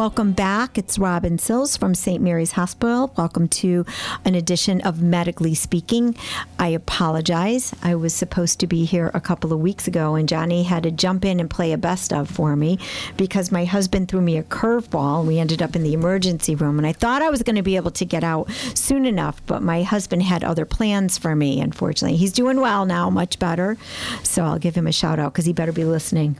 Welcome back. It's Robin Sills from St. Mary's Hospital. Welcome to an edition of Medically Speaking. I apologize. I was supposed to be here a couple of weeks ago, and Johnny had to jump in and play a best of for me because my husband threw me a curveball. We ended up in the emergency room, and I thought I was going to be able to get out soon enough, but my husband had other plans for me, unfortunately. He's doing well now, much better. So I'll give him a shout out because he better be listening.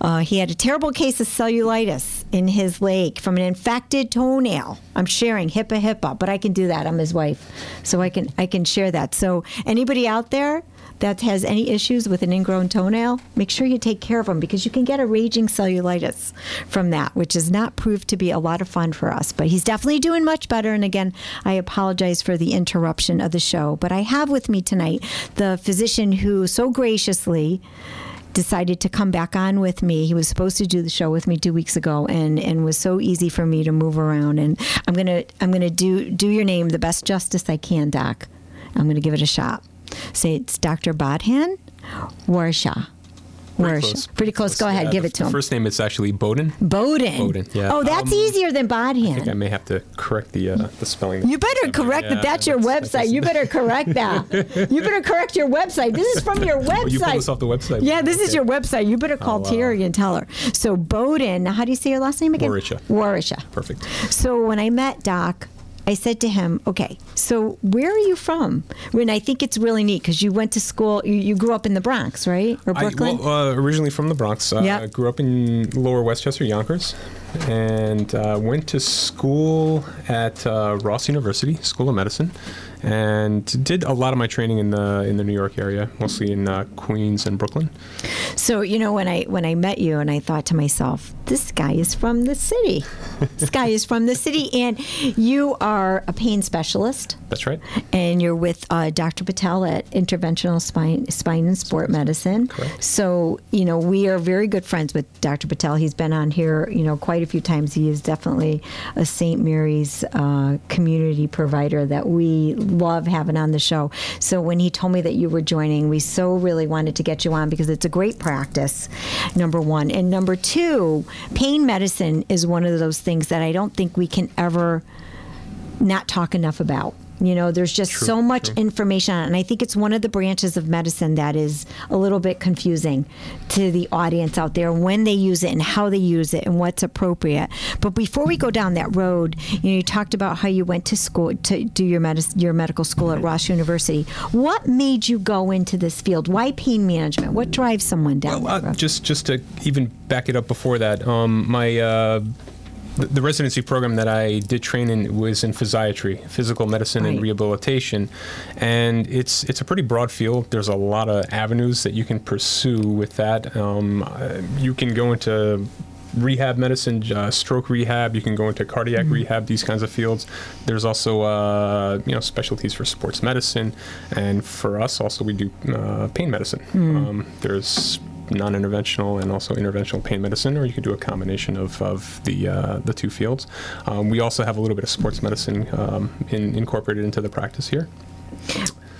Uh, he had a terrible case of cellulitis in his leg from an infected toenail. I'm sharing HIPAA HIPAA, but I can do that. I'm his wife, so I can I can share that. So anybody out there that has any issues with an ingrown toenail, make sure you take care of them because you can get a raging cellulitis from that, which is not proved to be a lot of fun for us. But he's definitely doing much better. And again, I apologize for the interruption of the show. But I have with me tonight the physician who so graciously decided to come back on with me. He was supposed to do the show with me two weeks ago, and and was so easy for me to move around. And I'm gonna I'm gonna do do your name the best justice I can, Doc. I'm gonna give it a shot. Say it's Dr. Bodhan Warsha. Pretty close. Pretty close. Go ahead, Yeah, give it to him. First name is actually Bowden. Bowden. Bowden, yeah. Oh, that's Um, easier than I think I may have to correct the uh, the spelling. You better correct Yeah, that. That's your that's- website. You better correct that. You better correct your website. This is from your website. Oh, you pulled this off the website? Yeah, this is your website. You better call Oh, wow. Terry and tell her. So Bowden. How do you say your last name again? Warisha. Warisha. Perfect. So when I met Doc, I said to him, "Okay, so where are you from?" When I think it's really neat because you went to school. You, you grew up in the Bronx, right, or I, Brooklyn? well, uh, originally from the Bronx. Uh, Yeah. Grew up in Lower Westchester, Yonkers, and uh, went to school at uh, Ross University, School of Medicine, and did a lot of my training in the in the New York area, mostly in uh, Queens and Brooklyn. So you know when I when I met you and I thought to myself, this guy is from the city. this guy is from the city, and you are a pain specialist, That's right. and you're with uh, Dr. Patel at Interventional Spine Spine and Sport Medicine. Correct. So you know we are very good friends with Dr. Patel. He's been on here, you know, quite a few times. He is definitely a St. Mary's uh, community provider that we love having on the show. So when he told me that you were joining, we so really wanted to get you on because it's a great practice. Number one, and number two, pain medicine is one of those things that I don't think we can ever not talk enough about. You know, there's just True, so much true. information, and I think it's one of the branches of medicine that is a little bit confusing to the audience out there when they use it and how they use it and what's appropriate. But before we go down that road, you know, you talked about how you went to school to do your medis- your medical school at Ross University. What made you go into this field? Why pain management? What drives someone down Well, that uh, road? just just to even back it up before that, um, my uh, the, the residency program that I did train in was in physiatry, physical medicine and rehabilitation, and it's it's a pretty broad field. There's a lot of avenues that you can pursue with that. Um, uh, you can go into rehab medicine, uh, stroke rehab. You can go into cardiac rehab. These kinds of fields. There's also uh, you know specialties for sports medicine, and for us also we do uh, pain medicine. Um, there's non-interventional and also interventional pain medicine, or you could do a combination of, of the uh, the two fields. Um, we also have a little bit of sports medicine um, in, incorporated into the practice here.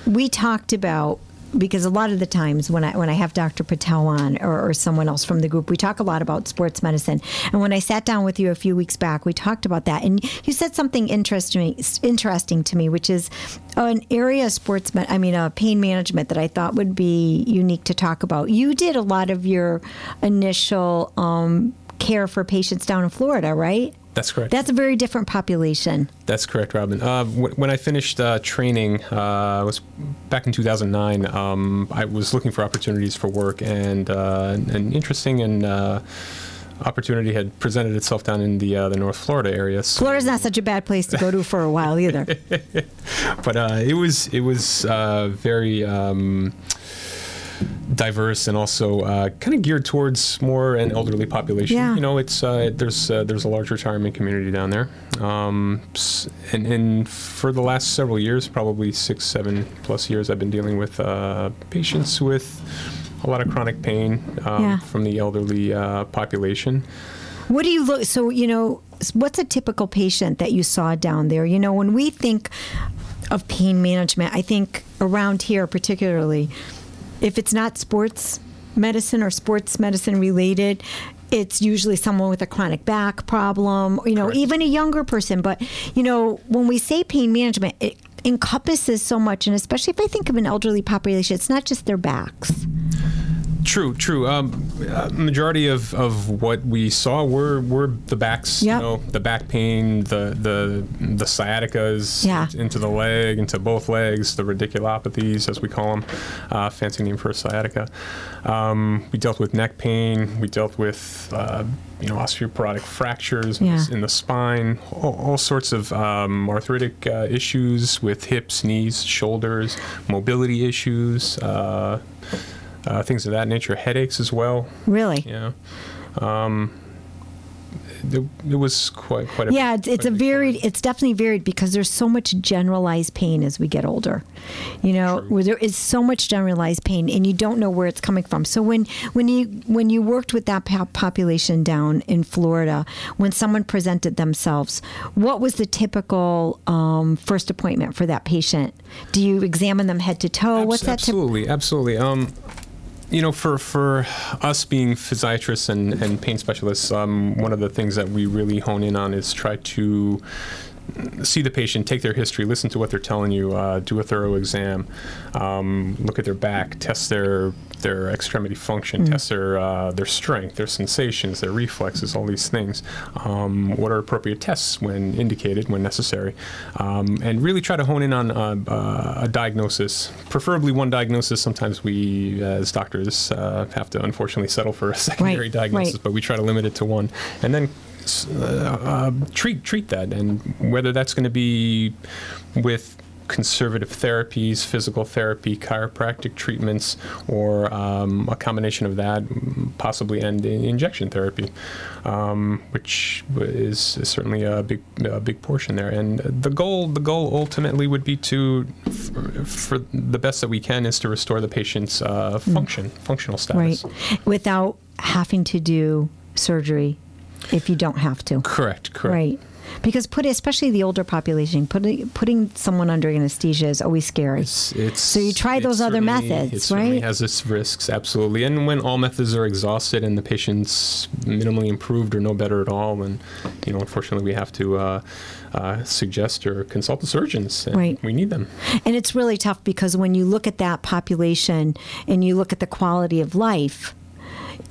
we talked about because a lot of the times when I when I have Dr. Patel on or, or someone else from the group, we talk a lot about sports medicine. And when I sat down with you a few weeks back, we talked about that, and you said something interesting interesting to me, which is an area of sports. I mean, uh, pain management that I thought would be unique to talk about. You did a lot of your initial um, care for patients down in Florida, right? That's correct. That's a very different population. That's correct, Robin. Uh, wh- when I finished uh, training, uh, was back in 2009. Um, I was looking for opportunities for work, and uh, an interesting and uh, opportunity had presented itself down in the uh, the North Florida area. So- Florida's not such a bad place to go to for a while either. but uh, it was it was uh, very um, diverse and also uh, kind of geared towards more an elderly population. Yeah. You know, it's uh, there's uh, there's a large retirement community down there, um, and, and for the last several years, probably six seven plus years, I've been dealing with uh, patients with a lot of chronic pain um, Yeah. from the elderly uh, population. What do you look? So you know, what's a typical patient that you saw down there? You know, when we think of pain management, I think around here particularly, if it's not sports medicine or sports medicine related, it's usually someone with a chronic back problem, you know, Correct. even a younger person. But, you know, when we say pain management, it encompasses so much. And especially if I think of an elderly population, it's not just their backs. True, true. Um, uh, majority of, of what we saw were were the backs. Yep. You know, the back pain, the the the sciaticas Yeah. into the leg, into both legs, the radiculopathies, as we call them, uh, fancy name for a sciatica. Um, we dealt with neck pain. We dealt with uh, you know osteoporotic fractures in the- Yeah. in the spine, all, all sorts of um, arthritic uh, issues with hips, knees, shoulders, mobility issues. Uh, uh, things of that nature, headaches as well. Really? Yeah, um, it, it was quite quite a Yeah, it's, it's a varied. part. It's definitely varied because there's so much generalized pain as we get older. You know, True. where there is so much generalized pain, and you don't know where it's coming from. So when when you when you worked with that population down in Florida, when someone presented themselves, what was the typical um, first appointment for that patient? Do you examine them head to toe? Abs- What's that? typ- Absolutely, absolutely. Um, you know, for for us being physiatrists and, and pain specialists, um, one of the things that we really hone in on is try to see the patient, take their history, listen to what they're telling you, uh, do a thorough exam, um, look at their back, test their their extremity function, test their uh, their strength, their sensations, their reflexes, all these things. Um, what are appropriate tests when indicated, when necessary, um, and really try to hone in on uh, uh, a diagnosis, preferably one diagnosis. Sometimes we, as doctors, uh, have to unfortunately settle for a secondary Right, diagnosis, right. but we try to limit it to one, and then uh, uh, treat treat that, and whether that's going to be with conservative therapies, physical therapy, chiropractic treatments, or um, a combination of that, possibly end in injection therapy, um, which is, is certainly a big a big portion there. And the goal the goal ultimately would be to, f- for the best that we can, is to restore the patient's uh, function, functional status, right, without having to do surgery, if you don't have to. Correct. Correct. Right. Because put especially the older population, putting putting someone under anesthesia is always scary. It's, it's, So you try those other methods, it certainly right? has its risks, absolutely. And when all methods are exhausted and the patient's minimally improved or no better at all, then, you know, unfortunately we have to uh, uh, suggest or consult the surgeons. And Right. We need them. And it's really tough because when you look at that population and you look at the quality of life,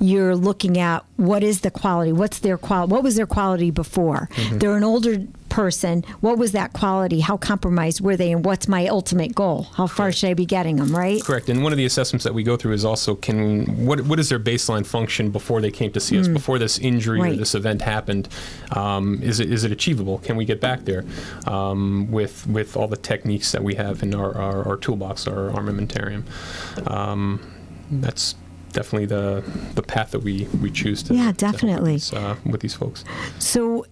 you're looking at what is the quality, what's their quality, what was their quality before? Mm-hmm. They're an older person. What was that quality? How compromised were they? And what's my ultimate goal? How far should I be getting them? Right? Correct. And one of the assessments that we go through is also can what what is their baseline function before they came to see us, before this injury or Mm. This event happened? Um, is it is it achievable? Can we get back there um, with with all the techniques that we have in our, our, our toolbox, our armamentarium? Um, that's definitely the the path that we we choose to Yeah, to definitely. with these, uh, with these folks. So,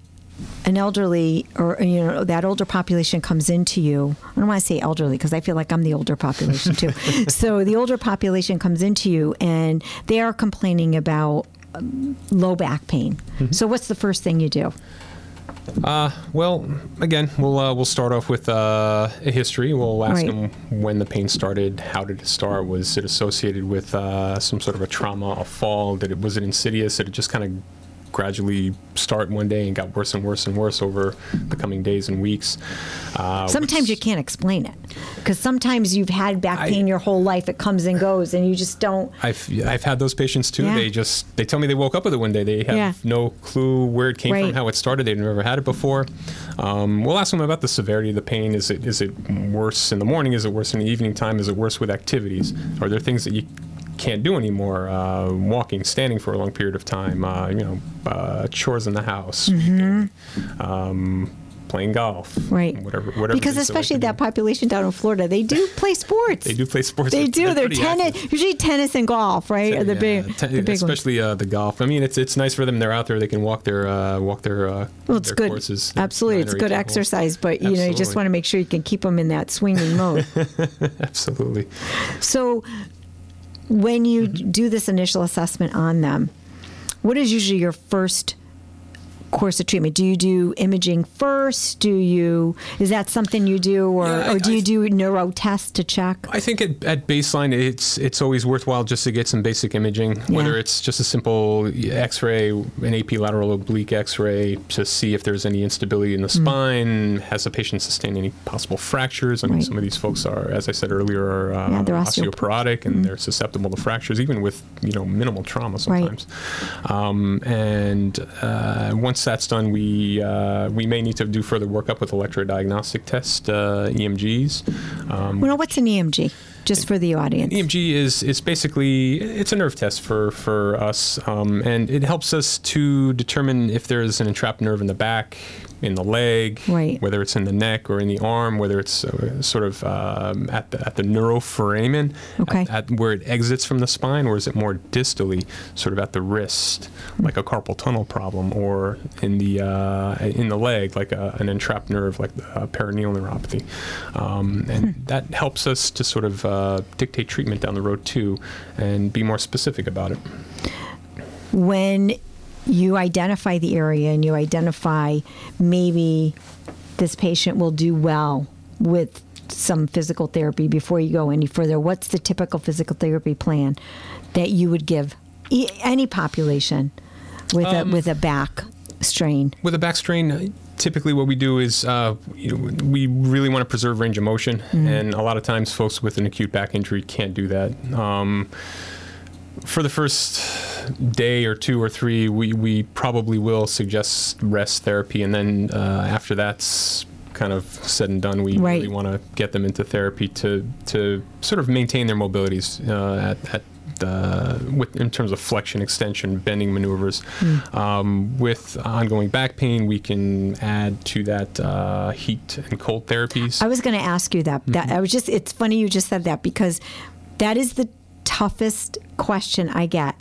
an elderly or you know that older population comes into you. I don't want to say elderly because I feel like I'm the older population too. so the older population comes into you and they are complaining about um, low back pain. So what's the first thing you do? Well, again, we'll uh, we'll start off with uh, a history. We'll ask Right. them when the pain started. How did it start? Was it associated with uh, some sort of a trauma, a fall? Did it was it insidious? Did it just kind of gradually start one day and got worse and worse and worse over the coming days and weeks? Uh, Sometimes you can't explain it because sometimes you've had back I- pain your whole life. It comes and goes, and you just don't. I've I've had those patients too. Yeah. They just they tell me they woke up with it one day. They have Yeah. no clue where it came Right. from, how it started. They've never had it before. Um, we'll ask them about the severity of the pain. Is it is it worse in the morning? Is it worse in the evening time? Is it worse with activities? Are there things that you can't do anymore? Uh, walking, standing for a long period of time. Uh, you know, uh, chores in the house. sweeping, Um, playing golf. Mm-hmm. Right. Whatever. Whatever. Because it is they like especially do. that population down in Florida, they do play sports. They do play sports. They do. They're, pretty tennis. active. Usually tennis and golf, right? Are the Yeah, big, te- the big ones. especially uh, the golf. I mean, it's it's nice for them. They're out there. They can walk their uh, walk their uh, Well, it's their good. courses. Absolutely, it's good 18 exercise, but you know, you just want to make sure you can keep them in that swinging mode. Absolutely. so, when you Mm-hmm. do this initial assessment on them, what is usually your first course of treatment? Do you do imaging first? Do you is that something you do, or, Yeah, I- or do you do neuro tests to check? I think at, at baseline, it's it's always worthwhile just to get some basic imaging, whether it's just a simple X-ray, an AP lateral oblique X-ray, to see if there's any instability in the spine. Has the patient sustained any possible fractures? I mean. Right. some of these folks are, as I said earlier, are uh, Yeah, they're osteo- osteoporotic and they're susceptible to fractures, even with you know minimal trauma Right. sometimes. Um, and uh, once that's done, we uh, we may need to do further workup with electrodiagnostic tests, uh, EMGs. Um, Well, what's an EMG? Just for the audience. EMG is is basically it's a nerve test for for us, um, and it helps us to determine if there's an entrapped nerve in the back, in the leg, Right. whether it's in the neck or in the arm, whether it's uh, sort of um, at the at the neuroforamen, Okay. at, at where it exits from the spine, or is it more distally, sort of at the wrist, like a carpal tunnel problem, or in the uh, in the leg, like a, an entrapped nerve, like a peroneal neuropathy, um, and that helps us to sort of uh, dictate treatment down the road too, and be more specific about it. when you identify the area and you identify maybe this patient will do well with some physical therapy before you go any further, what's the typical physical therapy plan that you would give any population with a with a back strain? With a back strain, typically what we do is uh, you know, we really want to preserve range of motion, and a lot of times folks with an acute back injury can't do that. Um, for the first day or two or three, we, we probably will suggest rest therapy, and then uh, after that's kind of said and done, we Right. really want to get them into therapy to to sort of maintain their mobilities uh, at, at uh, with in terms of flexion, extension, bending maneuvers. Um, with ongoing back pain, we can add to that uh, heat and cold therapies. I was going to ask you that. That I was just. It's funny you just said that because that is the toughest question I get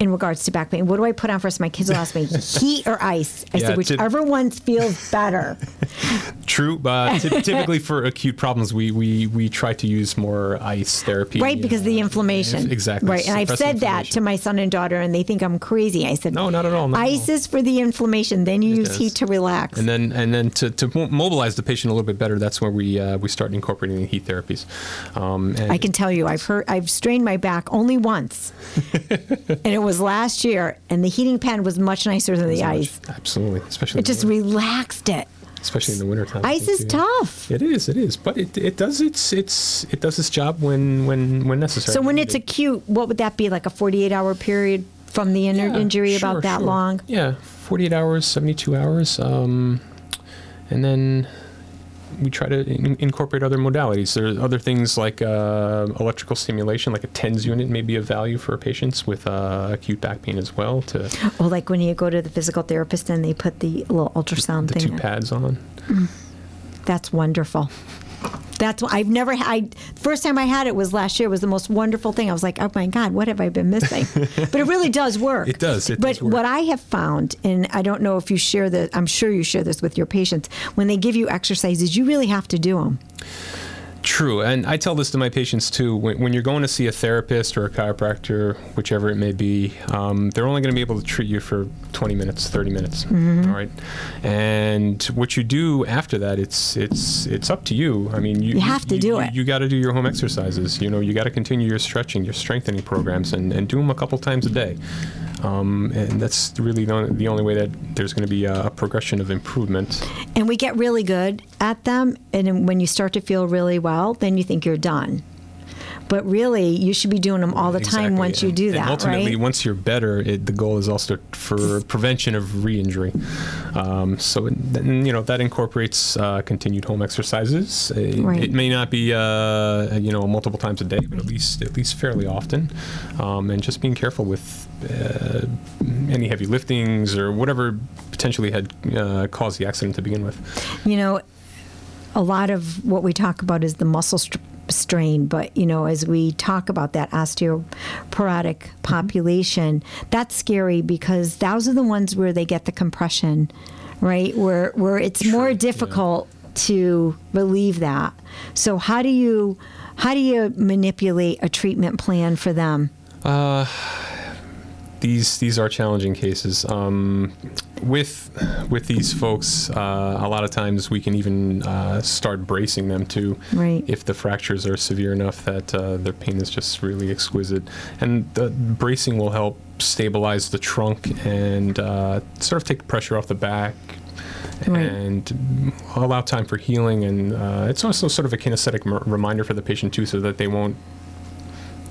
in regards to back pain. What do I put on first? My kids will ask me, heat or ice. I Yeah, said, whichever one feels better. True, but ty- typically for acute problems, we, we, we try to use more ice therapy. Right, because the uh, inflammation. Exactly. Right, and I've said that to my son and daughter, and they think I'm crazy. I said, No, not at all, not ice all. is for the inflammation. Then you use is. heat to relax. And then, and then to, to mobilize the patient a little bit better, that's where we uh, we start incorporating the heat therapies. Um, and I can tell you, I've heard, I've strained my back only once, and it was last year. And the heating pad was much nicer than the ice. absolutely, especially It just winter, relaxed it. especially in the wintertime. Ice is too. tough. It is, it is, but it, it does its it's it does its job when when when necessary. So when it's acute, what would that be like a 48 hour period from the Yeah, injury sure, about that sure. long? Yeah, 48 hours, 72 hours. Um, and then we try to in- incorporate other modalities. There are other things like uh, electrical stimulation, like a TENS unit may be of value for patients with uh, acute back pain as well to well, like when you go to the physical therapist and they put the little ultrasound the thing. two pads on. That's wonderful. That's what I've never had. I, first time I had it was last year. It was the most wonderful thing. I was like, oh my God, what have I been missing? but it really does work. It does, it but does work. what I have found, and I don't know if you share the, I'm sure you share this with your patients, when they give you exercises, you really have to do them. True, and I tell this to my patients too. When, when you're going to see a therapist or a chiropractor, whichever it may be, um, they're only going to be able to treat you for 20 minutes, 30 minutes. Mm-hmm. all right, and what you do after that, it's it's it's up to you. I mean, you, You have to do you, it. You, got to do your home exercises. You know, you got to continue your stretching, your strengthening programs, and, and do them a couple times a day. Um, and that's really the only, way that there's going to be a progression of improvement. And we get really good at them. And when you start to feel really well, then you think you're done. But really, you should be doing them all the time Exactly. once you do And- that, and ultimately, right? once you're better, it, the goal is also for prevention of re-injury. Um, so, then, you know, that incorporates uh, continued home exercises. It, Right. it may not be, uh, you know, multiple times a day, but at least at least fairly often, um, and just being careful with uh, any heavy liftings or whatever potentially had uh, caused the accident to begin with. You know, a lot of what we talk about is the muscle st- strain, but you know, as we talk about that osteoporotic mm-hmm. population, that's scary because those are the ones where they get the compression, right? Where where it's more yeah. difficult to relieve that. So how do you how do you manipulate a treatment plan for them? Uh, these these are challenging cases. Um, with with these folks, uh, a lot of times we can even uh, start bracing them too, Right. if the fractures are severe enough that uh, their pain is just really exquisite. And the bracing will help stabilize the trunk and uh, sort of take the pressure off the back. Right. And allow time for healing, and uh, it's also sort of a kinesthetic m- reminder for the patient too, so that they won't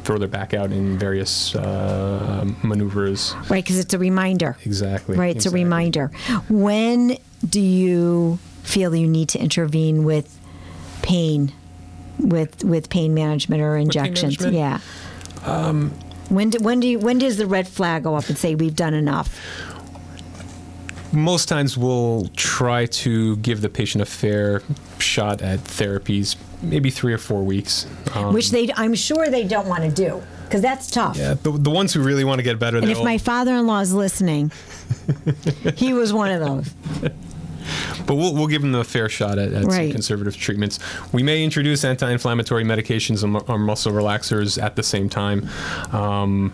throw their back out in various uh, maneuvers. Right, because it's a reminder. Exactly. Right, it's a reminder. When do you feel you need to intervene with pain, with with pain management or injections? management? Yeah. when do, when do you when does the red flag go up and say we've done enough? Most times we'll try to give the patient a fair shot at therapies, maybe three or four weeks. Um, Which they I'm sure they don't want to do because that's tough. yeah, the, the ones who really want to get better, And if my father-in-law is listening, he was one of those. but we'll, we'll give them a fair shot at, at some conservative treatments. We may introduce anti-inflammatory medications or, or muscle relaxers at the same time. Um,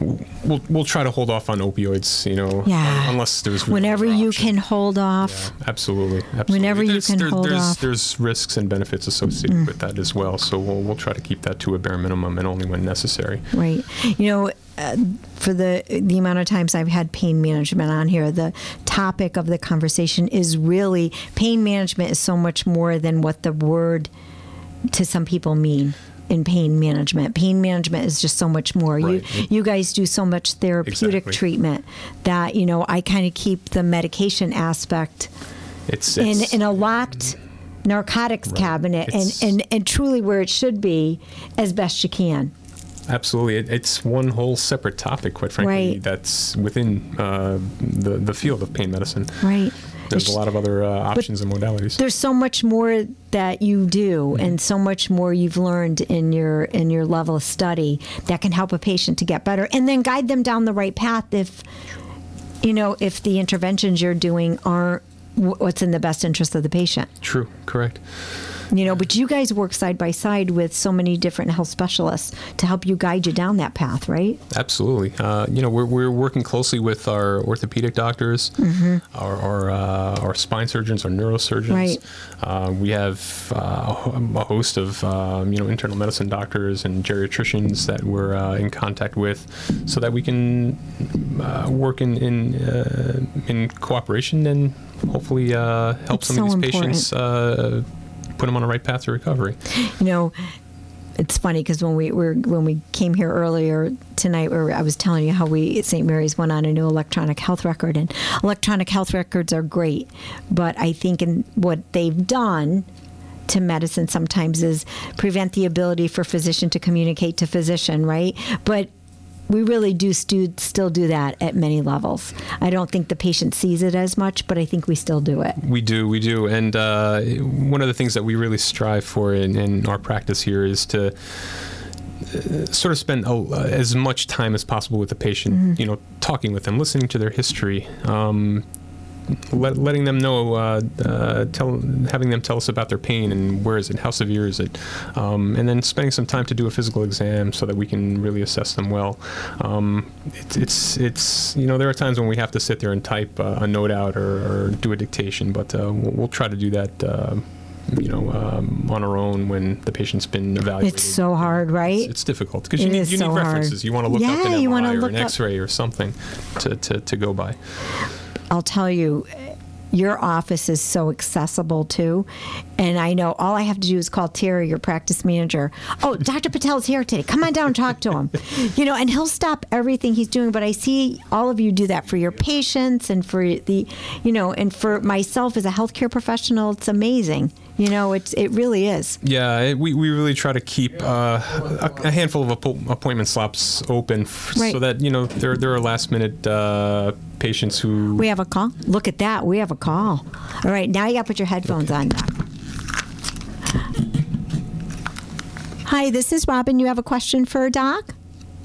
we'll, we'll try to hold off on opioids, you know, Yeah. unless there's Whenever you option. can hold off. Absolutely, absolutely. Whenever you There's- can there- hold there's, off. Mm. There's risks and benefits associated with that as well. So we'll, we'll try to keep that to a bare minimum and only when necessary. Right. You know, uh, for the the amount of times I've had pain management on here, the topic of the conversation is really pain management is so much more than what the word to some people mean in pain management. Pain management is just so much more. Right. You you guys do so much therapeutic Exactly. treatment that, you know, I kind of keep the medication aspect It's, in it's in a locked narcotics cabinet It's- and, and, and truly where it should be as best you can. absolutely it, it's one whole separate topic, quite frankly, Right. that's within uh, the the field of pain medicine. Right. There's a lot of other uh, options and modalities. there's so much more that you do and so much more you've learned in your in your level of study that can help a patient to get better and then guide them down the right path if you know if the interventions you're doing aren't what's in the best interest of the patient True, correct. You know but you guys work side by side with so many different health specialists to help you guide you down that path right Absolutely. Uh, you know, we're, we're working closely with our orthopedic doctors, our our, uh, our spine surgeons, our neurosurgeons. Right. Uh, we have uh, a host of um, you know internal medicine doctors and geriatricians that we're uh, in contact with, so that we can uh, work in in, uh, in cooperation and hopefully uh, help It's some of so these patients uh, put them on the right path to recovery. you know it's funny because when we were when we came here earlier tonight, where I was telling you how we at St. Mary's went on a new electronic health record, and electronic health records are great, but I think in what they've done to medicine sometimes is prevent the ability for physician to communicate to physician, right? But we really do stu- still do that at many levels. I don't think the patient sees it as much, but I think we still do it. We do, we do, and uh, one of the things that we really strive for in, in our practice here is to uh, sort of spend uh, as much time as possible with the patient. Mm-hmm. You know, talking with them, listening to their history. Um, let, letting them know, uh, uh, tell, having them tell us about their pain and where is it, how severe is it, um, and then spending some time to do a physical exam so that we can really assess them well. Um, it's, it's, it's, you know, there are times when we have to sit there and type uh, a note out or, or do a dictation, but uh, we'll, we'll try to do that. Uh, you know, um, on our own when the patient's been evaluated. It's so hard, right? It's, it's difficult because you need, you need so hard. references. You want to look up Yeah, an you wanna MRI or an up- X-ray or something to, to, to go by. I'll tell you, your office is so accessible too. And I know all I have to do is call Terry, your practice manager. Oh, Dr. Patel's here today. Come on down and talk to him. You know, and he'll stop everything he's doing. But I see all of you do that for your patients and for the, you know, and for myself as a healthcare professional. It's amazing. You know, it's it really is. Yeah, it, we, we really try to keep uh, a, a handful of appo- appointment slots open f- Right. so that you know there there are last minute uh, patients who We have a call. Look at that. We have a call. All right, now you got to put your headphones on, Hi, this is Robin. You have a question for Doc?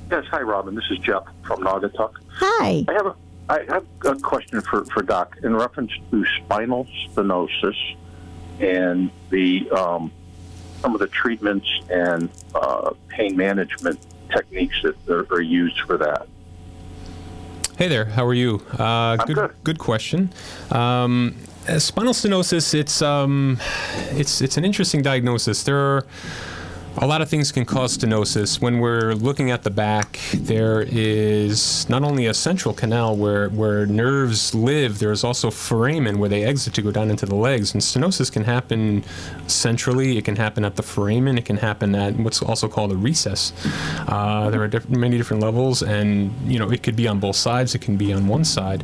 Yes, hi, Robin. This is Jeff from Naugatuck. Hi. I have a I have a question for, for Doc in reference to spinal stenosis and the um, some of the treatments and uh, pain management techniques that are, are used for that. Hey there, how are you? Uh, good, good. good question. Um, uh, spinal stenosis, it's um, it's it's an interesting diagnosis. There are a lot of things can cause stenosis. When we're looking at the back, there is not only a central canal where, where nerves live, there's also foramen where they exit to go down into the legs. And stenosis can happen centrally, it can happen at the foramen, it can happen at what's also called a recess. Uh, there are diff- many different levels, and you know it could be on both sides, it can be on one side.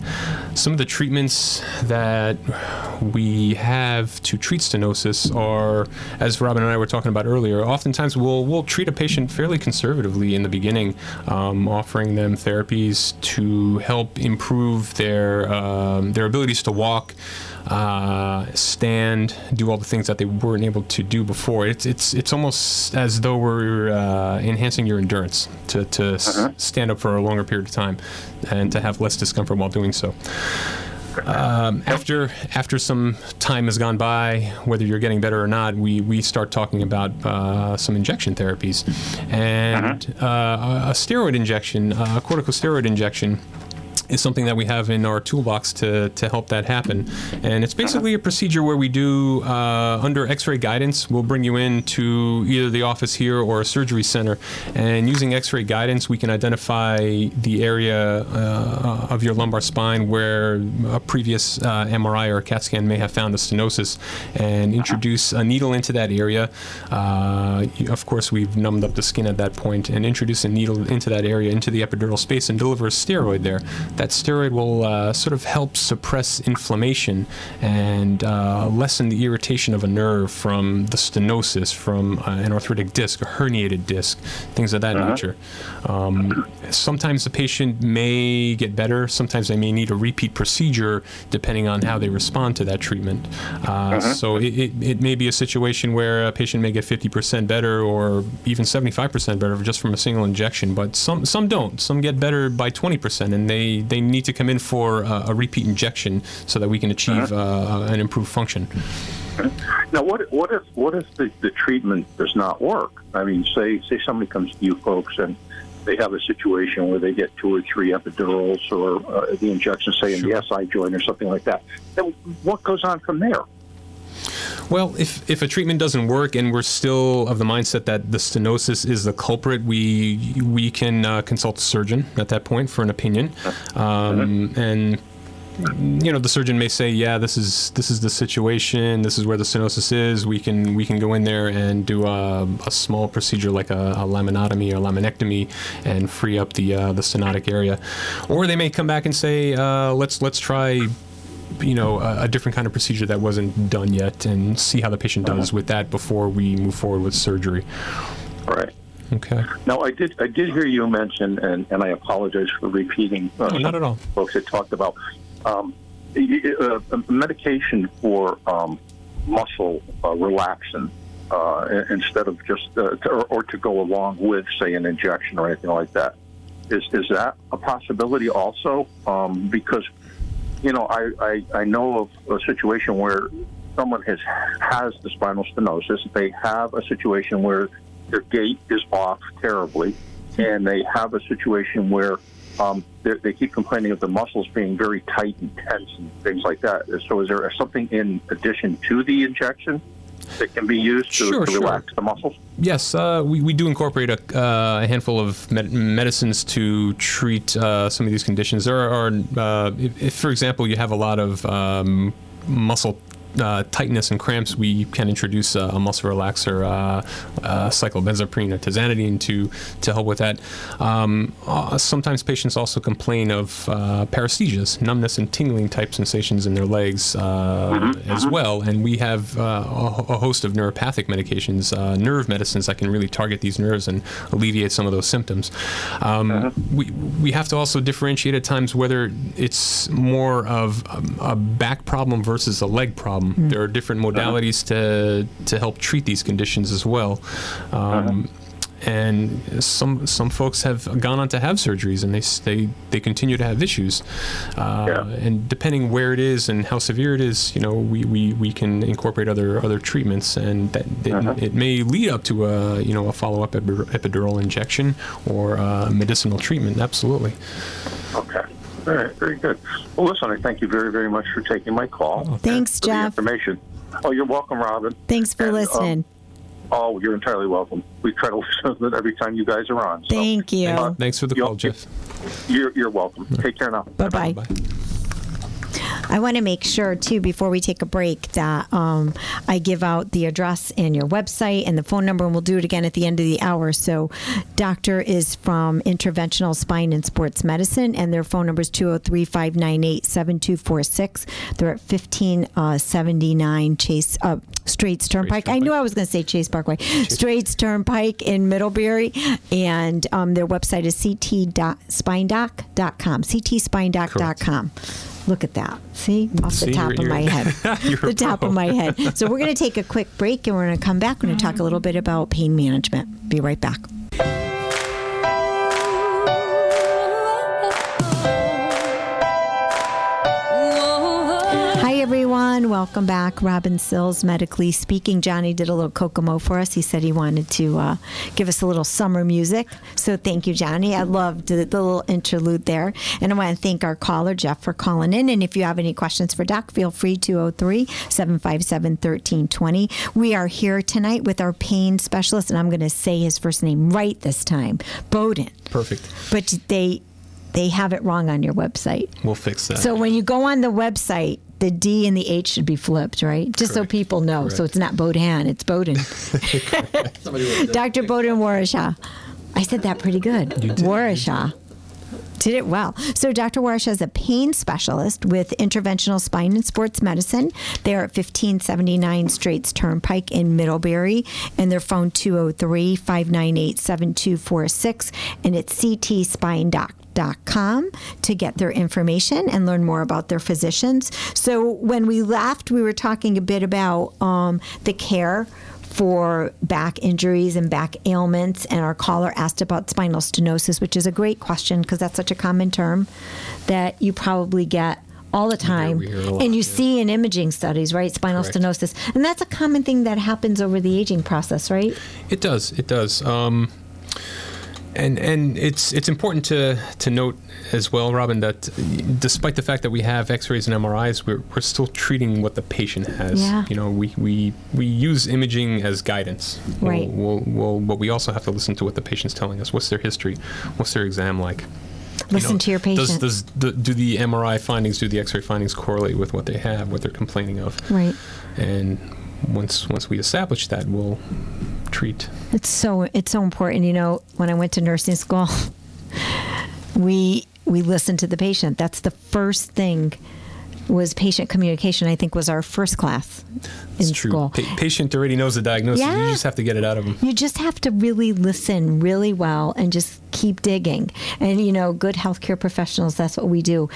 Some of the treatments that we have to treat stenosis are, as Robin and I were talking about earlier, oftentimes we'll we'll treat a patient fairly conservatively in the beginning, um, offering them therapies to help improve their um, their abilities to walk. Uh, stand, do all the things that they weren't able to do before. It's it's it's almost as though we're uh, enhancing your endurance to, to s- stand up for a longer period of time, and to have less discomfort while doing so. Um, after after some time has gone by, whether you're getting better or not, we, we start talking about uh, some injection therapies, and uh, a steroid injection, a corticosteroid injection. Is something that we have in our toolbox to, to help that happen. And it's basically a procedure where we do, uh, under x ray guidance, we'll bring you in to either the office here or a surgery center. And using x ray guidance, we can identify the area uh, of your lumbar spine where a previous uh, MRI or a CAT scan may have found a stenosis and introduce a needle into that area. Uh, of course, we've numbed up the skin at that point and introduce a needle into that area, into the epidural space, and deliver a steroid there. That steroid will uh, sort of help suppress inflammation and uh, lessen the irritation of a nerve from the stenosis, from uh, an arthritic disc, a herniated disc, things of that nature. Um, sometimes the patient may get better. Sometimes they may need a repeat procedure depending on how they respond to that treatment. Uh, So it, it, it may be a situation where a patient may get 50% better or even 75% better just from a single injection, but some, some don't. Some get better by 20%, and they, they need to come in for a, a repeat injection so that we can achieve uh, an improved function. Now, what what if what if the, the treatment does not work? I mean, say say somebody comes to you folks and they have a situation where they get two or three epidurals or uh, the injection, say in the SI joint or something like that. Then what goes on from there? Well, if, if a treatment doesn't work and we're still of the mindset that the stenosis is the culprit, we we can uh, consult a surgeon at that point for an opinion, um, and you know the surgeon may say, yeah, this is this is the situation, this is where the stenosis is. We can we can go in there and do a, a small procedure like a, a laminotomy or laminectomy and free up the uh, the stenotic area, or they may come back and say, uh, let's let's try you know a, a different kind of procedure that wasn't done yet and see how the patient does with that before we move forward with surgery Right. okay Now, I did I did hear you mention, and, and I apologize for repeating. Uh, No, not at all. Folks had talked about um, uh, medication for um, muscle uh, relaxant uh, instead of just uh, to, or, or to go along with, say, an injection or anything like that. Is is that a possibility also? Um, because you know, I, I, I know of a situation where someone has has the spinal stenosis. They have a situation where their gait is off terribly, and they have a situation where um, they, they keep complaining of the muscles being very tight and tense and things like that. So, is there something in addition to the injection that can be used to, Sure, to sure. relax the muscles? Yes, uh, we, we do incorporate a, uh, a handful of med- medicines to treat uh, some of these conditions. There are, uh, if, if, for example, you have a lot of um, muscle uh, tightness and cramps, we can introduce uh, a muscle relaxer, uh, uh, cyclobenzaprine or tizanidine to, to help with that. Um, uh, sometimes patients also complain of uh, paresthesias, numbness and tingling type sensations in their legs uh, as well. And we have uh, a, a host of neuropathic medications, uh, nerve medicines that can really target these nerves and alleviate some of those symptoms. Um, we, we have to also differentiate at times whether it's more of a, a back problem versus a leg problem. There are different modalities to, to help treat these conditions as well. Um, and some some folks have gone on to have surgeries and they they, they continue to have issues uh, Yeah. and depending where it is and how severe it is you know we, we, we can incorporate other other treatments and that, that it may lead up to a you know a follow-up epidural injection or uh, medicinal treatment absolutely Okay. All right, very good. Well, listen, I thank you very, very much for taking my call. Thanks, and for the Jeff. information. Oh, you're welcome, Robin. Thanks for And, um, listening. Oh, you're entirely welcome. We try to listen to it every time you guys are on. So Thank you. Uh, Thanks for the call, Jeff. You're, you're welcome. Take care now. Bye bye. I want to make sure too before we take a break that um, I give out the address and your website and the phone number, and we'll do it again at the end of the hour. So, doctor is from Interventional Spine and Sports Medicine, and their phone number is 203 598 7246. They're at 1579 Chase. Uh, Straits Turnpike. I knew I was going to say Chase Parkway. Straits Turnpike in Middlebury. And um, their website is ct.spinedoc.com. ctspinedoc.com. Look at that. See? Off the top of my head. the top of my head. So we're going to take a quick break and we're going to come back. We're going to talk a little bit about pain management. Be right back. Everyone. Welcome back. Robin Sills, medically speaking. Johnny did a little Kokomo for us. He said he wanted to uh, give us a little summer music. So thank you, Johnny. I loved the, the little interlude there. And I want to thank our caller, Jeff, for calling in. And if you have any questions for Doc, feel free 203 757 1320. We are here tonight with our pain specialist, and I'm going to say his first name right this time Bowden. Perfect. But they. They have it wrong on your website. We'll fix that. So when you go on the website, the D and the H should be flipped, right? Just so people know. So it's not Bodan, it's Bowden. Dr. Bowden Warishaw. I said that pretty good. Did. Warishaw. Did it well. So, Dr. Warishaw is a pain specialist with interventional spine and sports medicine. They're at 1579 Straits Turnpike in Middlebury, and their phone 203 598 7246, and it's ctspinedoc.com to get their information and learn more about their physicians. So, when we left, we were talking a bit about um, the care for back injuries and back ailments. And our caller asked about spinal stenosis, which is a great question because that's such a common term that you probably get all the time. a lot, and you yeah. see in imaging studies, right? Spinal Correct. stenosis. And that's a common thing that happens over the aging process, right? It does. It does. Um, and and it's it's important to to note as well, Robin, that despite the fact that we have X-rays and MRIs, we're, we're still treating what the patient has. Yeah. You know, we, we we use imaging as guidance. We'll- Right. We'll, we'll, but we also have to listen to what the patient's telling us. What's their history? What's their exam like? You Listen know, to your patient. Does, does the, do the MRI findings, do the X-ray findings correlate with what they have, what they're complaining of? right. And once once we establish that, we'll treat. It's so it's so important. You know, when I went to nursing school, we we listened to the patient. That's the first thing was patient communication. I think was our first class in It's true. school. Pa- patient already knows the diagnosis. Yeah. You just have to get it out of them. You just have to really listen really well and just keep digging. And you know, good healthcare professionals, that's what we do.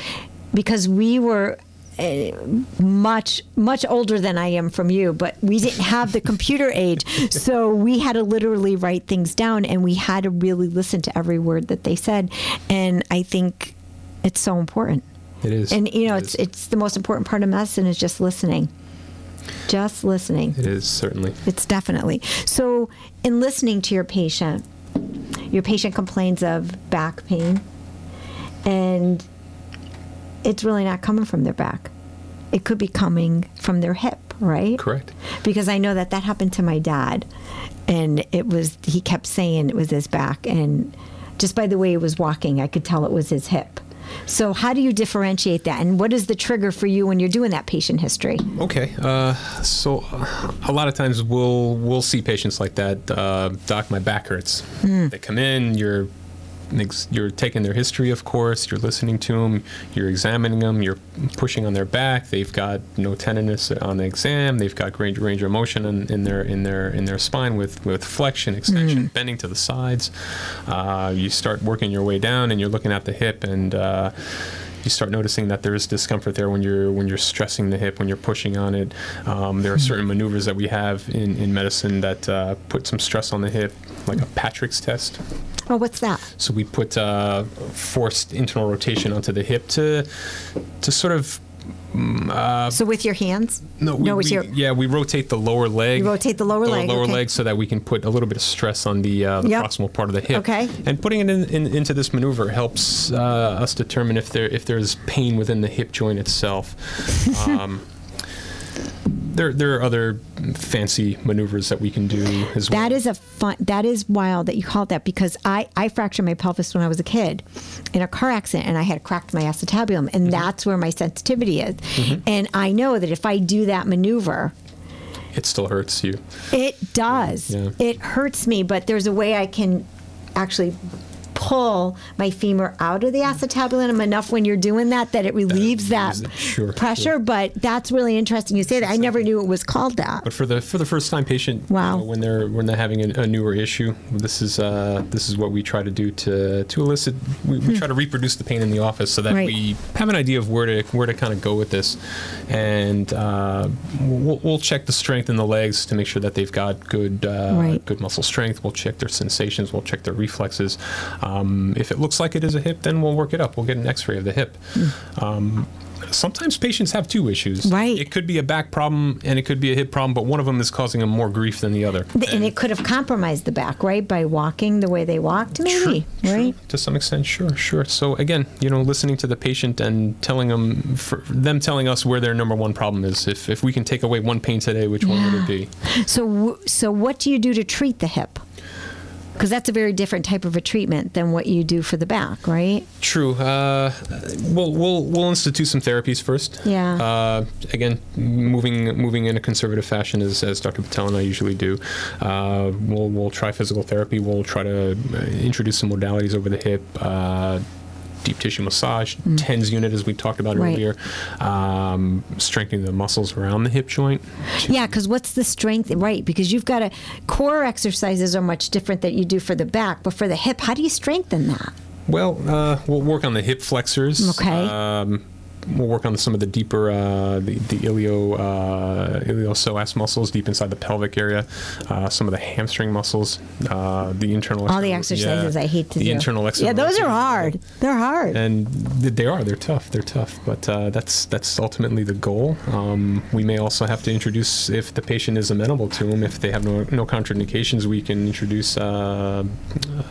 Because we were Eh, much much older than I am from you, but we didn't have the computer age. So we had to literally write things down and we had to really listen to every word that they said. And I think it's so important. It is. And you know, It it's is. it's the most important part of medicine is just listening. Just listening. It is certainly. It's definitely. So, in listening to your patient, your patient complains of back pain, and it's really not coming from their back. It could be coming from their hip, right? Correct. Because I know that that happened to my dad, and it was, he kept saying it was his back, and just by the way he was walking, I could tell it was his hip. So, how do you differentiate that? And what is the trigger for you when you're doing that patient history? Okay. Uh, so uh, a lot of times we'll we'll see patients like that. Uh, Doc, my back hurts. Hmm. They come in. You're you're taking their history, of course. You're listening to them. You're examining them. You're pushing on their back. They've got no tenderness on the exam. They've got range, range of motion in, in their in their in their spine with with flexion, extension, bending to the sides. Uh, you start working your way down, and you're looking at the hip and. Uh, you start noticing that there is discomfort there when you're when you're stressing the hip when you're pushing on it. Um, there are certain maneuvers that we have in, in medicine that uh, put some stress on the hip, like a Patrick's test. Oh, what's that? So we put uh, forced internal rotation onto the hip to to sort of Uh, so with your hands? No, we, no, with we- your. yeah, we rotate the lower leg. You rotate the lower leg, lower okay. leg, so that we can put a little bit of stress on the, uh, the Yep. proximal part of the hip. Okay. And putting it in, in, into this maneuver helps uh, us determine if there if there's pain within the hip joint itself. Um, there, there are other fancy maneuvers that we can do as well. That is a fun. That is wild that you call it that because I I fractured my pelvis when I was a kid in a car accident and I had cracked my acetabulum and Mm-hmm. that's where my sensitivity is. And I know that if I do that maneuver, it still hurts you. it does. Yeah. It hurts me, but there's a way I can actually pull my femur out of the acetabulum enough when you're doing that that it relieves that, it. Sure, pressure. sure. But that's really interesting you say that. I never knew it was called that. But for the for the first time patient, you Wow. know, when they're when they're having a, a newer issue, this is uh, this is what we try to do to to elicit. We, we try to reproduce the pain in the office so that Hmm. Right. we have an idea of where to where to kind of go with this, and uh, we'll, we'll check the strength in the legs to make sure that they've got good uh, Right. good muscle strength. We'll check their sensations. We'll check their reflexes. Um, if it looks like it is a hip, then we'll work it up. We'll get an X-ray of the hip. Um, Sometimes patients have two issues. Right. It could be a back problem and it could be a hip problem, but one of them is causing them more grief than the other. And it could have compromised the back, right? By walking the way they walked, maybe, right? To some extent, sure, sure. So again, you know, listening to the patient and telling them, them telling us where their number one problem is. If, if we can take away one pain today, which one would it be? So, w- so what do you do to treat the hip? Because that's a very different type of a treatment than what you do for the back, right? True. Uh, we'll, we'll we'll institute some therapies first. Yeah. Uh, again, moving moving in a conservative fashion, as, as Dr. Patel and I usually do. Uh, we'll we'll try physical therapy. We'll try to uh, introduce some modalities over the hip. Deep tissue massage, TENS unit, as we talked about Mm. Right. earlier, um, strengthening the muscles around the hip joint. Yeah, because what's the strength? Right, because you've got a core exercises are much different that you do for the back, but for the hip, how do you strengthen that? Well, uh, we'll work on the hip flexors. Okay. Um, we'll work on some of the deeper, uh, the, the ilio, uh, iliopsoas muscles deep inside the pelvic area, uh, some of the hamstring muscles, uh, the internal. All the exercises yeah, I hate to the do. internal Yeah, external. those are hard. They're hard. And they are. They're tough. They're tough. But uh, that's that's ultimately the goal. Um, we may also have to introduce, if the patient is amenable to them, if they have no, no contraindications, we can introduce uh,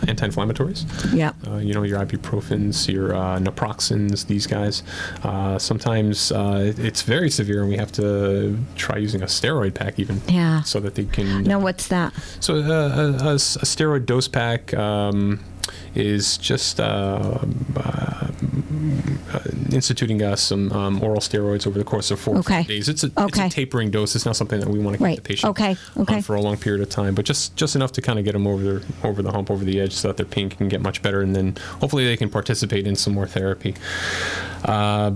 anti-inflammatories. yeah. Uh, you know, your ibuprofens, your uh, naproxens, these guys. Uh, sometimes uh, it's very severe, and we have to try using a steroid pack even. Yeah. So that they can. Now, what's that? So uh, a, a a steroid dose pack um, is just uh, uh, instituting uh, some um, oral steroids over the course of four Okay. days. It's a, it's a tapering dose. It's not something that we want to keep Right. the patient Okay. Okay. on for a long period of time, but just just enough to kind of get them over their, over the hump, over the edge, so that their pain can get much better, and then hopefully they can participate in some more therapy. Uh,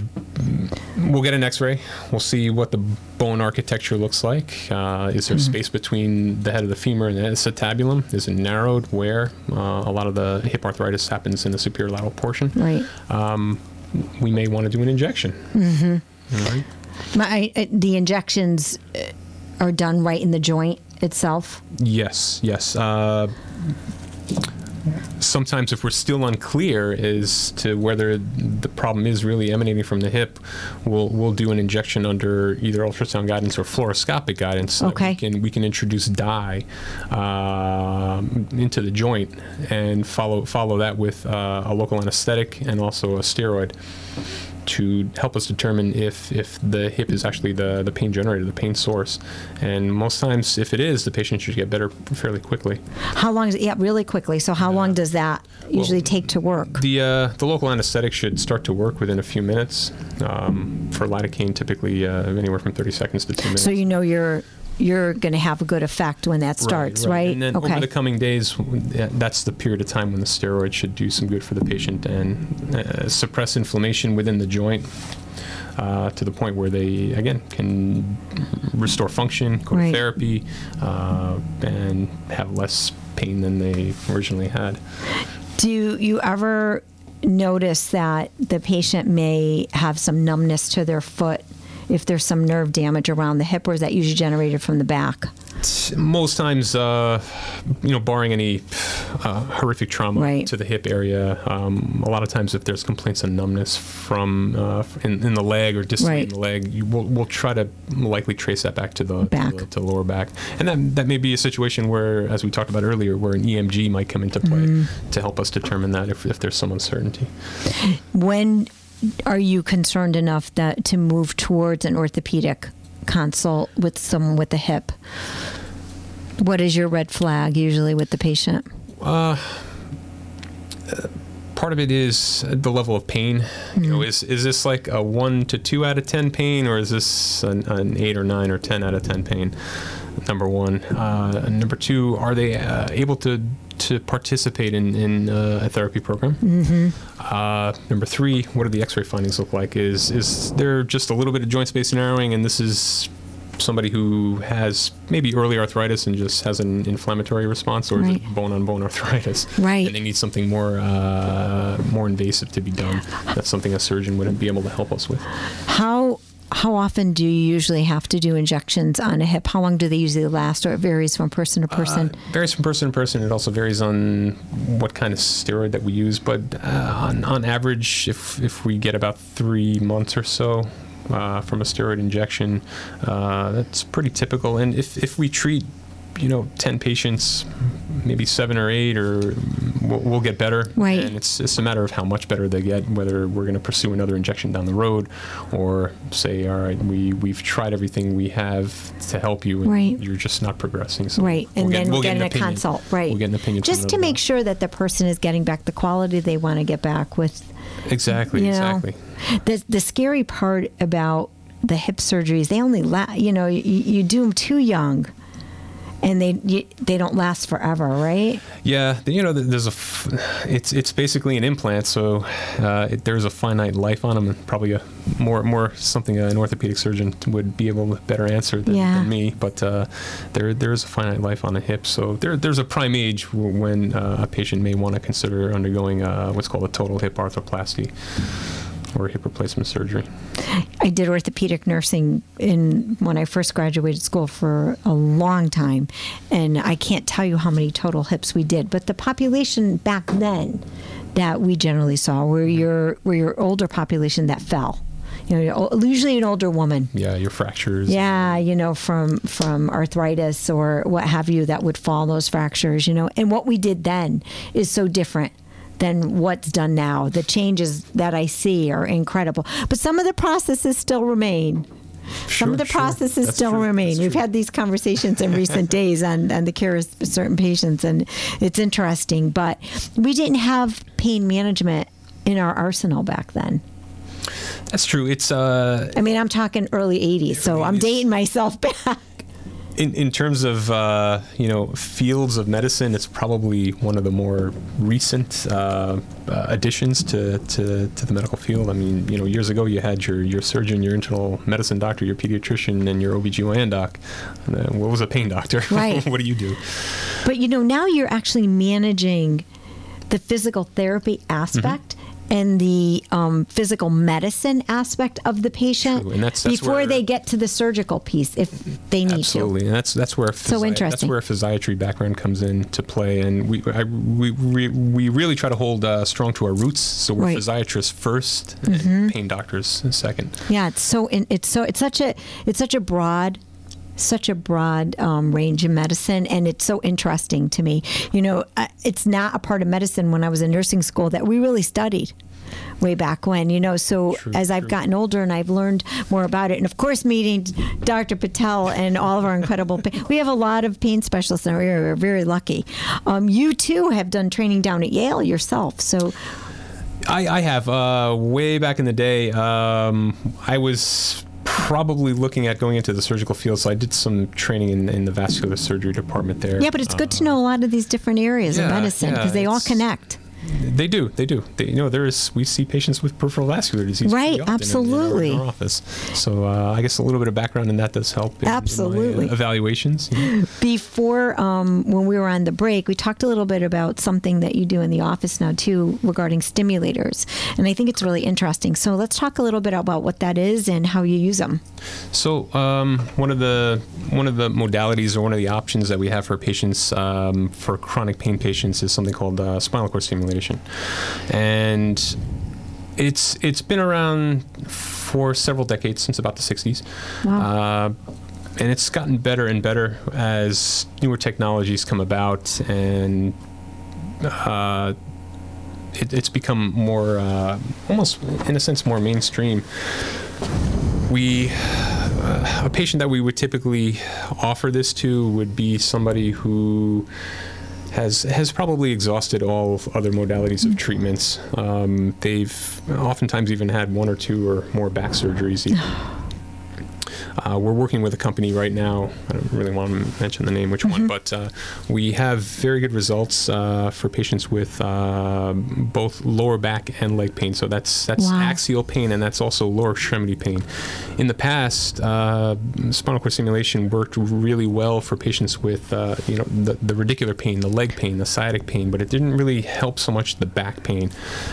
we'll get an X-ray. We'll see what the bone architecture looks like. Uh, is Mm-hmm. there space between the head of the femur and the acetabulum? Is it narrowed? Where? Uh, a lot of the hip arthritis happens in the superior lateral portion. Right. We may want to do an injection. Mm-hmm. Right. My, the injections uh, are done right in the joint itself. Yes, yes. Uh, sometimes, if we're still unclear as to whether the problem is really emanating from the hip, we'll we'll do an injection under either ultrasound guidance or fluoroscopic guidance. so Okay. we can we can introduce dye um, into the joint and follow follow that with uh, a local anesthetic and also a steroid to help us determine if, if the hip is actually the, the pain generator, the pain source. And most times, if it is, the patient should get better fairly quickly. How long? Is, it? yeah, really quickly. So, how long does that usually take to work? The, uh, the local anesthetic should start to work within a few minutes. Um, for lidocaine, typically uh, anywhere from 30 seconds to two minutes. So you know you're you're going to have a good effect when that starts, right? And then okay. over the coming days, that's the period of time when the steroid should do some good for the patient and uh, suppress inflammation within the joint. Uh, to the point where they again can restore function, go Right. to therapy, uh, and have less pain than they originally had. Do you ever notice that the patient may have some numbness to their foot if there's some nerve damage around the hip, or is that usually generated from the back? most times, uh, you know, barring any uh, horrific trauma Right. to the hip area, um, a lot of times if there's complaints of numbness from uh, in, in the leg or distally Right. in the leg, you, we'll, we'll try to likely trace that back to the, Back. To, the to lower back, and that that may be a situation where, as we talked about earlier, where an EMG might come into play Mm-hmm. to help us determine that if, if there's some uncertainty. When are you concerned enough that to move towards an orthopedic consult with someone with a hip? What is your red flag usually with the patient? part of it is the level of pain. You know, is is this like a one to two out of ten pain, or is this an, an eight or nine or ten out of ten pain? Number one. Uh, number two, are they uh, able to to participate in in uh, a therapy program? Mm-hmm. Uh, number three, what do the X-ray findings look like? Is is there just a little bit of joint space narrowing, and this is somebody who has maybe early arthritis and just has an inflammatory response, or is Right. it bone-on-bone arthritis? Right. And they need something more uh, more invasive to be done. That's something a surgeon wouldn't be able to help us with. How how often do you usually have to do injections on a hip? How long do they usually last, or it varies from person to person? Uh, varies from person to person. It also varies on what kind of steroid that we use. But uh, on, on average, if, if we get about three months or so uh, from a steroid injection, uh, that's pretty typical. And if, if we treat, you know, 10 patients, maybe seven or eight, or we'll, we'll get better. Right. And it's, it's a matter of how much better they get, whether we're going to pursue another injection down the road or say, all right, we, we've tried everything we have to help you and Right. you're just not progressing. So Right, and we'll get- then we'll get getting an a consult. Right, We'll get an opinion. just to make sure that the person is getting back the quality they want to get back with. Exactly. You know, exactly. the the scary part about the hip surgeries, they only la- you know you, you do them too young, and they you, they don't last forever, right? Yeah. You know, there's a. F- it's it's basically an implant, so uh, it, there's a finite life on them, and probably a more more something an orthopedic surgeon would be able to better answer than, Yeah. than me. But uh, there there is a finite life on a hip, so there there's a prime age when uh, a patient may want to consider undergoing uh, what's called a total hip arthroplasty or hip replacement surgery. I did orthopedic nursing in when I first graduated school for a long time, and I can't tell you how many total hips we did. But the population back then that we generally saw were mm-hmm. your were your older population that fell. You know, usually an older woman. Yeah, your fractures. Yeah, you know, from from arthritis or what have you that would fall those fractures, you know. And what we did then is so different than what's done now. The changes that I see are incredible. But some of the processes still remain. Sure, Some of the sure. processes That's still true. remain. That's We've true. had these conversations in recent days on, on the care of certain patients, and it's interesting. But we didn't have pain management in our arsenal back then. That's true. It's uh, I mean, I'm talking early 80s, so I'm dating myself back. In, in terms of uh, you know fields of medicine, it's probably one of the more recent uh, uh, additions to, to, to the medical field. I mean, you know, years ago you had your, your surgeon, your internal medicine doctor, your pediatrician, and your OBGYN doc. And then what was a pain doctor? Right. what do you do? But you know, now you're actually managing the physical therapy aspect and the um, physical medicine aspect of the patient True, and that's- that's before where- they get to the surgical piece if they need to. Absolutely, and that's that's where So interesting. That's where a physiatry background comes into play, and we I, we, we we really try to hold uh, strong to our roots. So we're Right. Mm-hmm. physiatrists first, and pain doctors second. Yeah, it's so in- it's so it's such a it's such a broad such a broad um, range of medicine and it's so interesting to me you know uh, it's not a part of medicine when i was in nursing school that we really studied way back when you know so True, as i've true. gotten older and i've learned more about it and of course meeting dr patel and all of our incredible pa- we have a lot of pain specialists and we're we're very lucky um, you too have done training down at yale yourself so I, I have uh, way back in the day. Um, I was probably looking at going into the surgical field, so I did some training in, in the vascular surgery department there. yeah but it's good to know a uh, lot of these different areas of yeah, medicine yeah, because they all connect They do, they do. They, you know, there is we see patients with peripheral vascular disease. Right, often in- in our- absolutely. In our, office. So uh, I guess a little bit of background in that does help. in- uh, Absolutely. evaluations. you know. Before, um, when we were on the break, we talked a little bit about something that you do in the office now too, regarding stimulators, and I think it's really interesting. So let's talk a little bit about what that is and how you use them. So um, one of the one of the modalities or one of the options that we have for patients um, for chronic pain patients is something called uh, spinal cord stimulation, and it's it's been around for several decades since about the 60s. Wow. Uh, and it's gotten better and better as newer technologies come about and uh, it, it's become more uh, almost in a sense more mainstream we uh, a patient that we would typically offer this to would be somebody who has has probably exhausted all other modalities of treatments. Um, they've oftentimes even had one or two or more back surgeries. Uh, we're working with a company right now. I don't really want to mention the name, which one, but uh, we have very good results uh, for patients with uh, both lower back and leg pain. So that's that's Wow. axial pain and that's also lower extremity pain. In the past, uh, spinal cord stimulation worked really well for patients with uh, you know the, the radicular pain, the leg pain, the sciatic pain, but it didn't really help so much the back pain.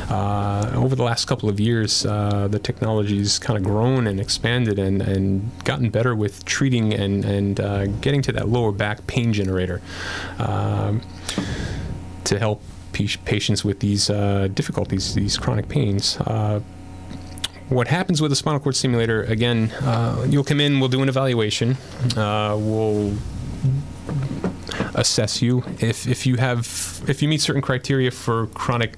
Uh, over the last couple of years, uh, the technology's kind of grown and expanded and, and gotten better with treating and, and uh, getting to that lower back pain generator um, to help pa- patients with these uh, difficulties, these chronic pains. Uh, what happens with a spinal cord stimulator, again, uh, you'll come in, we'll do an evaluation, uh, we'll assess you. If, if you have, if you meet certain criteria for chronic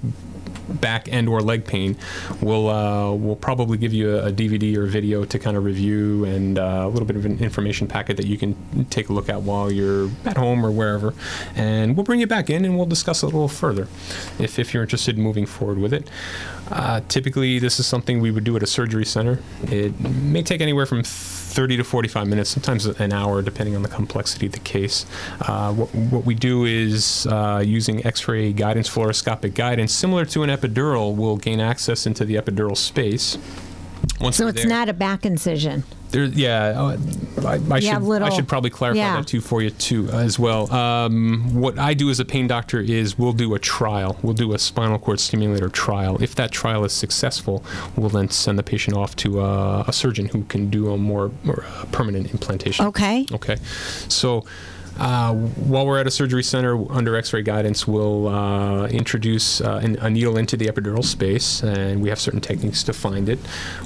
back and or leg pain, we'll uh, we'll probably give you a, a DVD or video to kind of review and uh, a little bit of an information packet that you can take a look at while you're at home or wherever, and we'll bring you back in and we'll discuss it a little further, if if you're interested in moving forward with it. Uh, typically, this is something we would do at a surgery center. It may take anywhere from 30 to 45 minutes, sometimes an hour, depending on the complexity of the case. Uh, what, what we do is uh, using X-ray guidance, fluoroscopic guidance, similar to an epidural, we'll gain access into the epidural space. Once So it's there- not a back incision. there, yeah, uh, I, I should little- I should probably clarify yeah. that too for you too as well. Um, what I do as a pain doctor is we'll do a trial. We'll do a spinal cord stimulator trial. If that trial is successful, we'll then send the patient off to uh, a surgeon who can do a more, more uh, permanent implantation. Okay. Okay, so. Uh, while we're at a surgery center under X-ray guidance, we'll uh, introduce uh, an, a needle into the epidural space, and we have certain techniques to find it.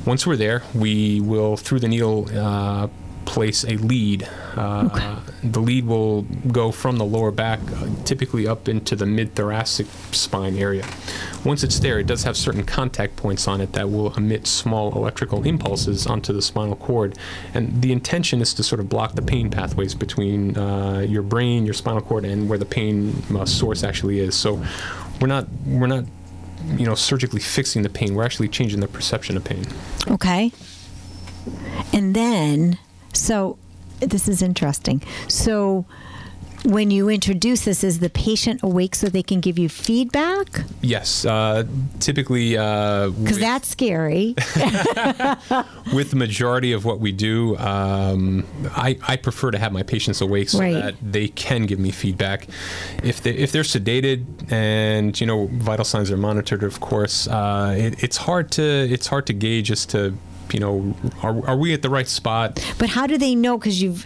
Once we're there, we will, through the needle, uh, place a lead. Uh, The lead will go from the lower back, uh, typically up into the mid-thoracic spine area. Once it's there, it does have certain contact points on it that will emit small electrical impulses onto the spinal cord. And the intention is to sort of block the pain pathways between uh, your brain, your spinal cord, and where the pain uh, source actually is. So we're not we're not you know surgically fixing the pain. We're actually changing the perception of pain. Okay. And then, so this is interesting. So when you introduce this, is the patient awake so they can give you feedback? Yes, uh, typically uh, Because with, that's scary. with the majority of what we do, um, I, I prefer to have my patients awake so Right. that they can give me feedback. If they if they're sedated and you know vital signs are monitored, of course, uh, it, it's hard to it's hard to gauge as to you know are, are we at the right spot? but how do they know? Because you've,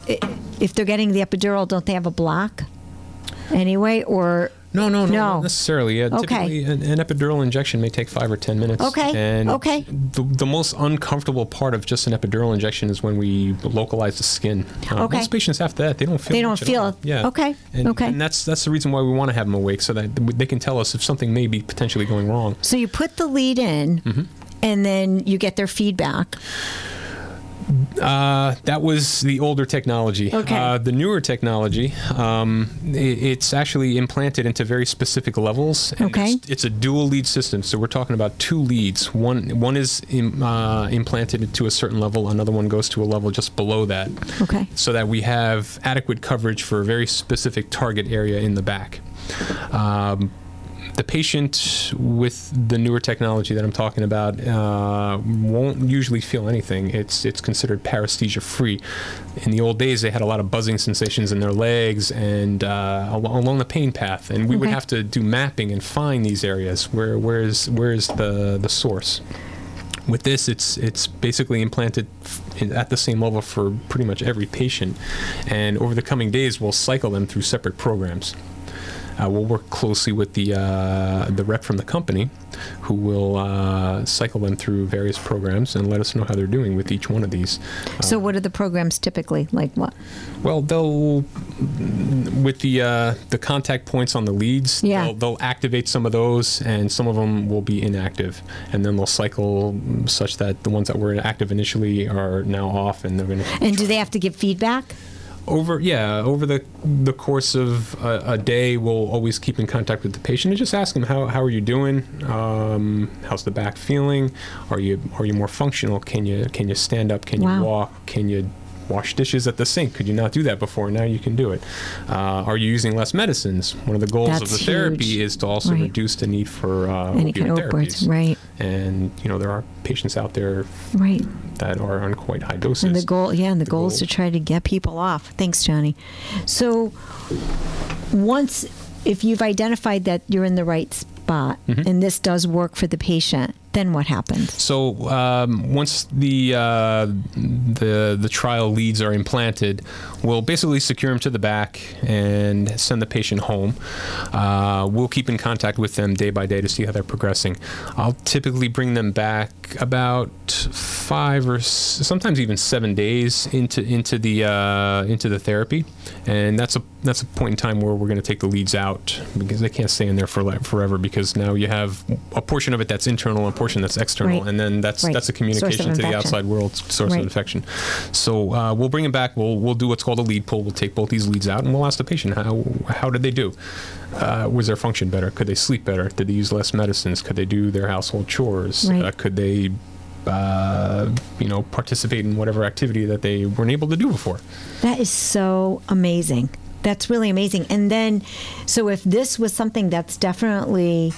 if they're getting the epidural, don't they have a block anyway? Or No, no, no, No. not necessarily. Yeah, Okay. Typically, an, an epidural injection may take five or ten minutes. Okay, And okay. The, the most uncomfortable part of just an epidural injection is when we localize the skin. Uh, Okay. Most patients after that they don't feel. They don't feel. Yeah. Okay, And, okay. And that's that's the reason why we want to have them awake so that they can tell us if something may be potentially going wrong. so you put the lead in, Mm-hmm. And then you get their feedback. Uh, that was the older technology. Okay. Uh, the newer technology, um, i it's actually implanted into very specific levels. and Okay. It's, it's a dual lead system, so we're talking about two leads. One one is im, uh, implanted to a certain level. Another one goes to a level just below that. Okay. So that we have adequate coverage for a very specific target area in the back. Um, the patient with the newer technology that I'm talking about uh, won't usually feel anything. It's it's considered paresthesia free. In the old days, they had a lot of buzzing sensations in their legs and uh, along the pain path, and we would have to do mapping and find these areas. Where where's where's the the source? With this, it's it's basically implanted at the same level for pretty much every patient, and over the coming days, we'll cycle them through separate programs. Uh, we'll work closely with the uh, the rep from the company, who will uh, cycle them through various programs and let us know how they're doing with each one of these. So, what are the programs typically? Like what? Well, they'll with the uh, the contact points on the leads. Yeah. They'll, they'll activate some of those, and some of them will be inactive, and then they'll cycle such that the ones that were active initially are now off, and they're going to And do they have to give feedback? Over yeah over the the course of a, a day we'll always keep in contact with the patient and just ask them how, how are you doing? Um, how's the back feeling? Are you are you more functional? Can you can you stand up? Can Wow. you walk? Can you wash dishes at the sink? Could you not do that before? Now you can do it. Uh, are you using less medicines? One of the goals of That's the therapy is to also Right. reduce the need for uh, opioid kind of therapies. opioids, right? and you know there are patients out there Right. That are on quite high doses And the goal, yeah, and the, The goal is to try to get people off. Thanks, Johnny. So, once if you've identified that you're in the right spot Mm-hmm. and this does work for the patient, then what happens? So um, once the uh, the the trial leads are implanted, we'll basically secure them to the back and send the patient home. Uh, we'll keep in contact with them day by day to see how they're progressing. I'll typically bring them back about five or s- sometimes even seven days into into the uh, into the therapy, and that's a that's a point in time where we're going to take the leads out because they can't stay in there for like forever because now you have a portion of it that's internal and portion that's external, Right. and then that's Right. that's a communication to the outside world source Right. of infection. So uh, we'll bring them back. We'll we'll do what's called a lead pull. We'll take both these leads out and we'll ask the patient how how did they do. Uh, was their function better? Could they sleep better? Did they use less medicines? Could they do their household chores? Uh, could they, uh, you know, participate in whatever activity that they weren't able to do before? That is so amazing. That's really amazing. And then, so if this was something that's definitely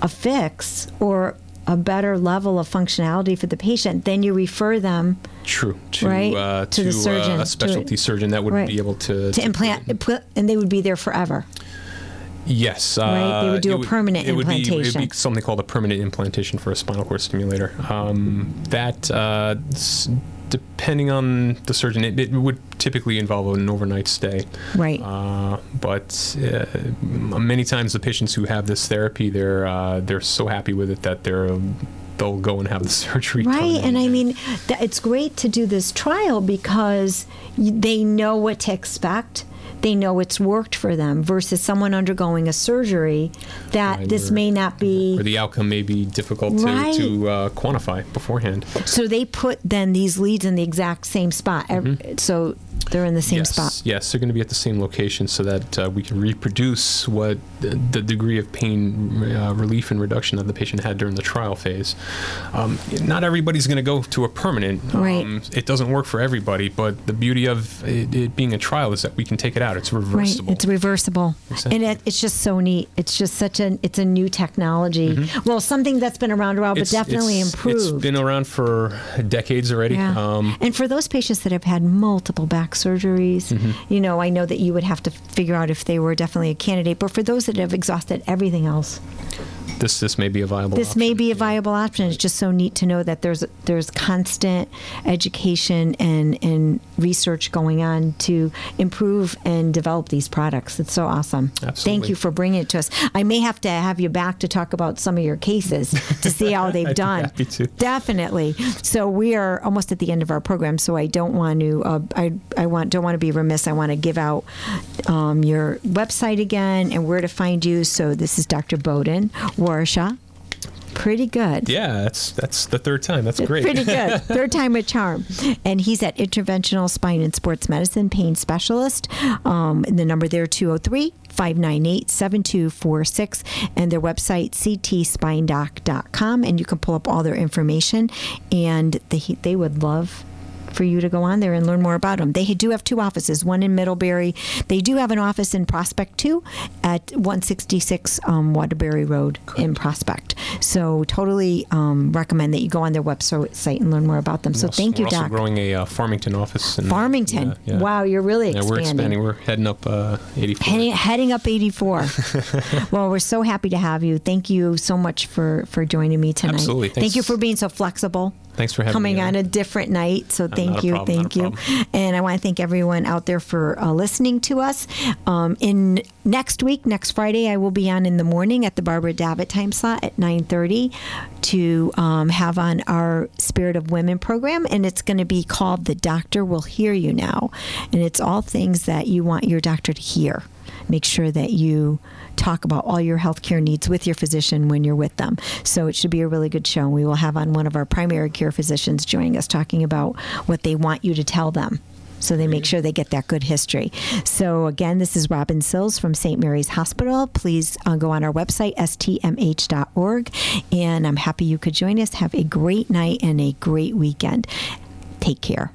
a fix or a better level of functionality for the patient, then you refer them True. To Right, uh, to the surgeon, uh, a specialty it. surgeon that would Right. be able to to implant, put- and they would be there forever. Yes, Right? They would do uh, a permanent it would Be, it would be something called a permanent implantation for a spinal cord stimulator. Um, that, uh, s- depending on the surgeon, it, it would typically involve an overnight stay. Right. Uh, but uh, many times the patients who have this therapy, they're uh, they're so happy with it that they're they'll go and have the surgery. Right, and I mean, th- it's great to do this trial because y- they know what to expect. They know it's worked for them versus someone undergoing a surgery that Right, this where- may not be. Or the outcome may be difficult to, Right. to uh, quantify beforehand. So they put then these leads in the exact same spot. Ev- So they're in the same Mm-hmm. yes, spot. Yes, they're going to be at the same location so that uh, we can reproduce what the, the degree of pain uh, relief and reduction that the patient had during the trial phase. Um, not everybody's going to go to a permanent. Right. Um, it doesn't work for everybody, but the beauty of it, it being a trial is that we can take it out. It's reversible. Right, it's reversible, Exactly. and it, it's just so neat. It's just such an it's a new technology. Well, something that's been around a while, but Mm-hmm. It's- definitely it's- improved. It's been around for decades already. Yeah. Um, and for those patients that have had multiple back surgeries, Mm-hmm. you know, I know that you would have to figure out if they were definitely a candidate. But for those that have exhausted everything else, this this may be a viable. this option. may be a viable option. It's just so neat to know that there's there's constant education and and research going on to improve and develop these products. It's so awesome. Absolutely. Thank you for bringing it to us. I may have to have you back to talk about some of your cases to see how they've done. happy to. Definitely. So we are almost at the end of our program. So I don't want to. Uh, I I want don't want to be remiss. I want to give out um, your website again and where to find you. So this is Dr. Bowden Warshaw. Pretty good. Yeah, that's that's the third time. That's great. Pretty good. Third time a charm. And he's at Interventional Spine and Sports Medicine Pain Specialist. Um, and the number there 203 598 7246. And their website ctspinedoc.com. And you can pull up all their information. And they, they would love for you to go on there and learn more about them. They do have two offices, one in Middlebury. They do have an office in Prospect too, at 166 um, Waterbury Road in Prospect. So totally um, recommend that you go on their website and learn more about them. So We're also- thank you, we're Doc. growing a uh, Farmington office. In, Farmington. Yeah, yeah. Wow, you're really Yeah, expanding. we're expanding. We're heading up uh, 84. Heading, heading up 84. well, we're so happy to have you. Thank you so much for, for joining me tonight. Absolutely. Thank you for being so flexible. Thanks for having coming me on on. a different night. So thank you, problem, thank you, and I want to thank everyone out there for uh, listening to us. Um, in next week, next Friday, I will be on in the morning at the Barbara Davitt time slot at nine thirty to um, have on our Spirit of Women program, and it's going to be called "The Doctor Will Hear You Now," and it's all things that you want your doctor to hear. Make sure that you talk about all your healthcare needs with your physician when you're with them. So it should be a really good show. And We will have on one of our primary care physicians joining us talking about what they want you to tell them. So they make sure they get that good history. So again, this is Robin Sills from St. Mary's Hospital. Please uh, go on our website, stmh.org. And I'm happy you could join us. Have a great night and a great weekend. Take care.